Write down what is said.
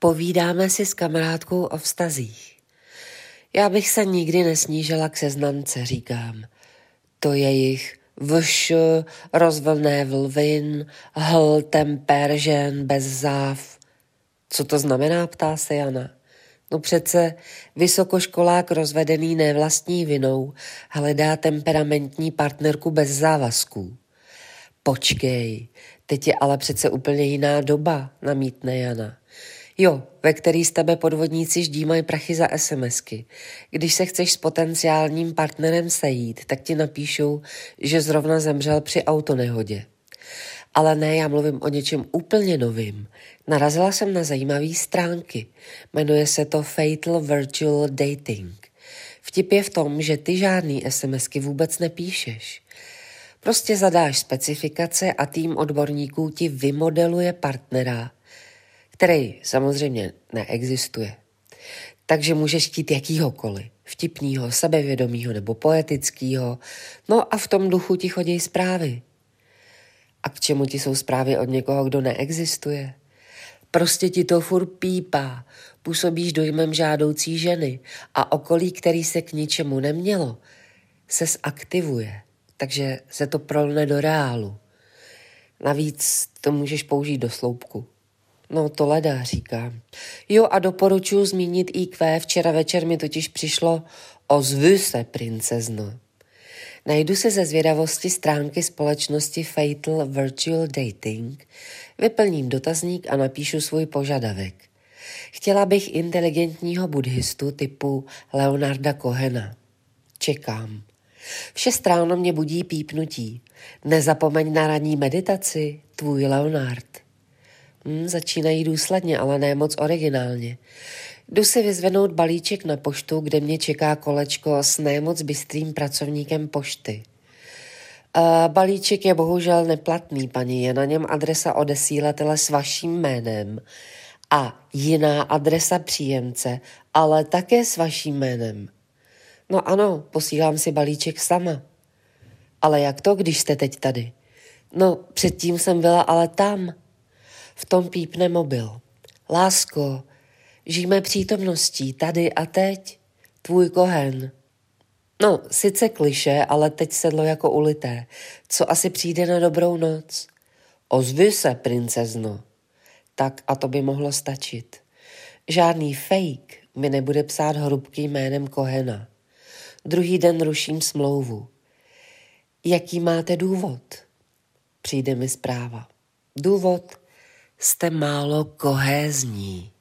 Povídáme si s kamarádkou o vztazích. Já bych se nikdy nesnížila k seznamce, říkám. To je jich vš, rozvlné vlvin, hl, temper, žen, bez záv. Co to znamená, ptá se Jana. No přece vysokoškolák rozvedený nevlastní vinou hledá temperamentní partnerku bez závazků. Počkej, teď je ale přece úplně jiná doba, namítne Jana. Jo, ve který z tebe podvodníci ždímají prachy za SMSky. Když se chceš s potenciálním partnerem sejít, tak ti napíšou, že zrovna zemřel při autonehodě. Ale ne, já mluvím o něčem úplně novým. Narazila jsem na zajímavé stránky. Jmenuje se to Fatal Virtual Dating. Vtip je v tom, že ty žádný SMSky vůbec nepíšeš. Prostě zadáš specifikace a tým odborníků ti vymodeluje partnera, který samozřejmě neexistuje. Takže můžeš chtít jakýhokoliv, vtipného, sebevědomého nebo poetického, no a v tom duchu ti chodí zprávy. A k čemu ti jsou zprávy od někoho, kdo neexistuje? Prostě ti to furt pípá, působíš dojmem žádoucí ženy a okolí, který se k ničemu nemělo, se zaktivuje, takže se to prolne do reálu. Navíc to můžeš použít do sloupku. No to leda, říká. Jo a doporučuji zmínit IQ, včera večer mi totiž přišlo ozvy se, princezno. Najdu se ze zvědavosti stránky společnosti Fatal Virtual Dating, vyplním dotazník a napíšu svůj požadavek. Chtěla bych inteligentního buddhistu typu Leonarda Kohena. Čekám. Vše stráno mě budí pípnutí. Nezapomeň na ranní meditaci, tvůj Leonard. Hmm, začínají důsledně, ale ne moc originálně. Jdu si vyzvenout balíček na poštu, kde mě čeká kolečko s nemoc bystrým pracovníkem pošty. Uh, balíček je bohužel neplatný, paní, je na něm adresa odesílatele s vaším jménem a jiná adresa příjemce, ale také s vaším jménem. No ano, posílám si balíček sama. Ale jak to, když jste teď tady? No, předtím jsem byla ale tam. V tom pípne mobil. Lásko, žijeme přítomností tady a teď. Tvůj kohen. No, sice kliše, ale teď sedlo jako ulité. Co asi přijde na dobrou noc? Ozvi se, princezno. Tak a to by mohlo stačit. Žádný fake mi nebude psát hrubkým jménem Kohena. Druhý den ruším smlouvu. Jaký máte důvod? Přijde mi zpráva. Důvod? Jste málo kohézní.